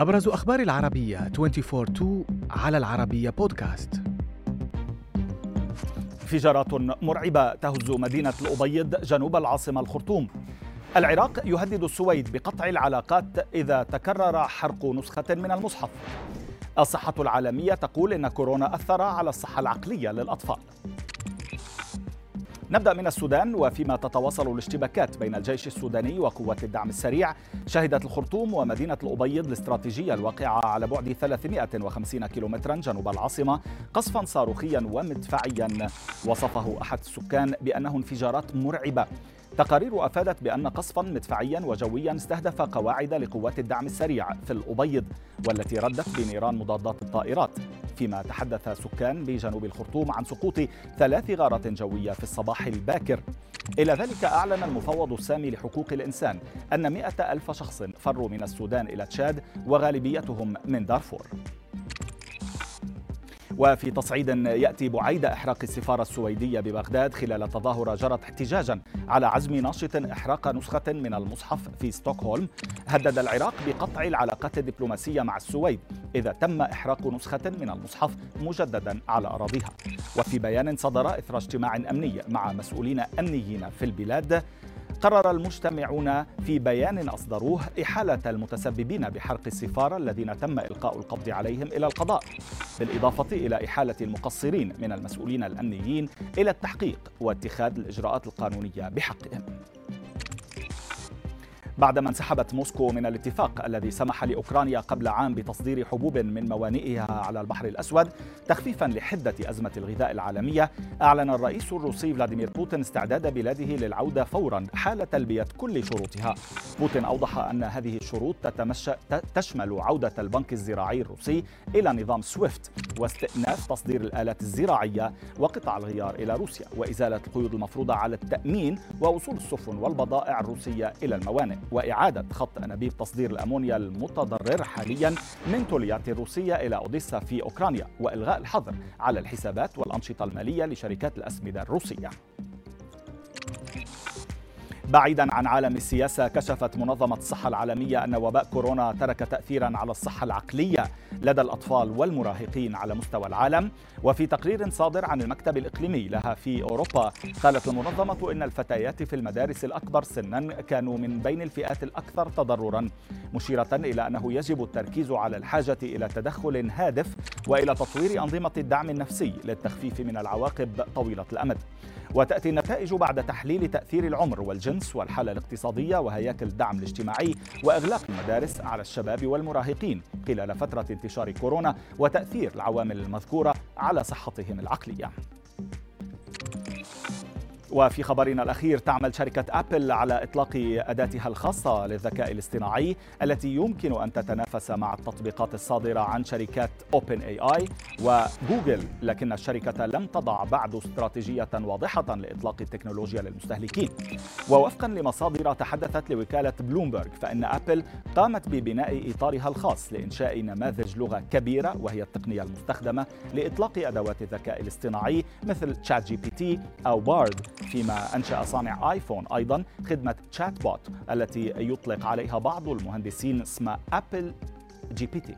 أبرز أخبار العربية 24-2 على العربية بودكاست. انفجارات مرعبة تهز مدينة الأبيض جنوب العاصمة الخرطوم. العراق يهدد السويد بقطع العلاقات إذا تكرر حرق نسخة من المصحف. الصحة العالمية تقول إن كورونا أثر على الصحة العقلية للأطفال. نبدأ من السودان وفيما تتواصل الاشتباكات بين الجيش السوداني وقوات الدعم السريع. شهدت الخرطوم ومدينة الأبيض الاستراتيجية الواقعة على بعد 350 كيلومترا جنوب العاصمة قصفا صاروخيا ومدفعيا. وصفه أحد السكان بأنه انفجارات مرعبة. تقارير أفادت بأن قصفا مدفعيا وجويا استهدف قواعد لقوات الدعم السريع في الأبيض والتي ردت بنيران مضادات الطائرات. فيما تحدث سكان بجنوب الخرطوم عن سقوط ثلاث غارات جوية في الصباح الباكر. إلى ذلك أعلن المفوض السامي لحقوق الإنسان أن مئة ألف شخص فروا من السودان إلى تشاد وغالبيتهم من دارفور. وفي تصعيد يأتي بعيد إحراق السفارة السويدية ببغداد خلال تظاهره جرت احتجاجا على عزم ناشط إحراق نسخة من المصحف في ستوكهولم. هدد العراق بقطع العلاقات الدبلوماسية مع السويد اذا تم إحراق نسخة من المصحف مجددا على أراضيها. وفي بيان صدر إثر اجتماع أمني مع مسؤولين أمنيين في البلاد قرر المجتمعون في بيان أصدروه إحالة المتسببين بحرق السفارة الذين تم إلقاء القبض عليهم إلى القضاء بالإضافة إلى إحالة المقصرين من المسؤولين الأمنيين إلى التحقيق واتخاذ الإجراءات القانونية بحقهم. بعدما انسحبت موسكو من الاتفاق الذي سمح لأوكرانيا قبل عام بتصدير حبوب من موانئها على البحر الأسود تخفيفا لحدة أزمة الغذاء العالمية أعلن الرئيس الروسي فلاديمير بوتين استعداد بلاده للعودة فورا حال تلبية كل شروطها. بوتين أوضح أن هذه الشروط تتمشى تشمل عودة البنك الزراعي الروسي إلى نظام سويفت واستئناف تصدير الآلات الزراعية وقطع الغيار إلى روسيا وإزالة القيود المفروضة على التأمين ووصول السفن والبضائع الروسية إلى الموانئ. وإعادة خط أنابيب تصدير الأمونيا المتضرر حاليا من توليات الروسية إلى أوديسا في أوكرانيا وإلغاء الحظر على الحسابات والأنشطة المالية لشركات الأسمدة الروسية. بعيدا عن عالم السياسة كشفت منظمة الصحة العالمية أن وباء كورونا ترك تأثيرا على الصحة العقلية لدى الأطفال والمراهقين على مستوى العالم. وفي تقرير صادر عن المكتب الإقليمي لها في أوروبا قالت المنظمة إن الفتيات في المدارس الأكبر سنا كانوا من بين الفئات الأكثر تضررا مشيرة إلى أنه يجب التركيز على الحاجة إلى تدخل هادف وإلى تطوير أنظمة الدعم النفسي للتخفيف من العواقب طويلة الأمد. وتأتي النتائج بعد تحليل تأثير العمر والجنس والحالة الاقتصادية وهياكل الدعم الاجتماعي وإغلاق المدارس على الشباب والمراهقين خلال فترة انتشار كورونا وتأثير العوامل المذكورة على صحتهم العقلية. وفي خبرنا الأخير تعمل شركة أبل على إطلاق أداتها الخاصة للذكاء الاصطناعي التي يمكن أن تتنافس مع التطبيقات الصادرة عن شركات أوبن ايه اي وجوجل لكن الشركة لم تضع بعد استراتيجية واضحة لإطلاق التكنولوجيا للمستهلكين. ووفقا لمصادر تحدثت لوكالة بلومبرج فإن أبل قامت ببناء إطارها الخاص لإنشاء نماذج لغة كبيرة وهي التقنية المستخدمة لإطلاق أدوات الذكاء الاصطناعي مثل تشات جي بي تي أو بارد فيما أنشأ صانع آيفون أيضا خدمة chatbot التي يطلق عليها بعض المهندسين اسم أبل جي بي تي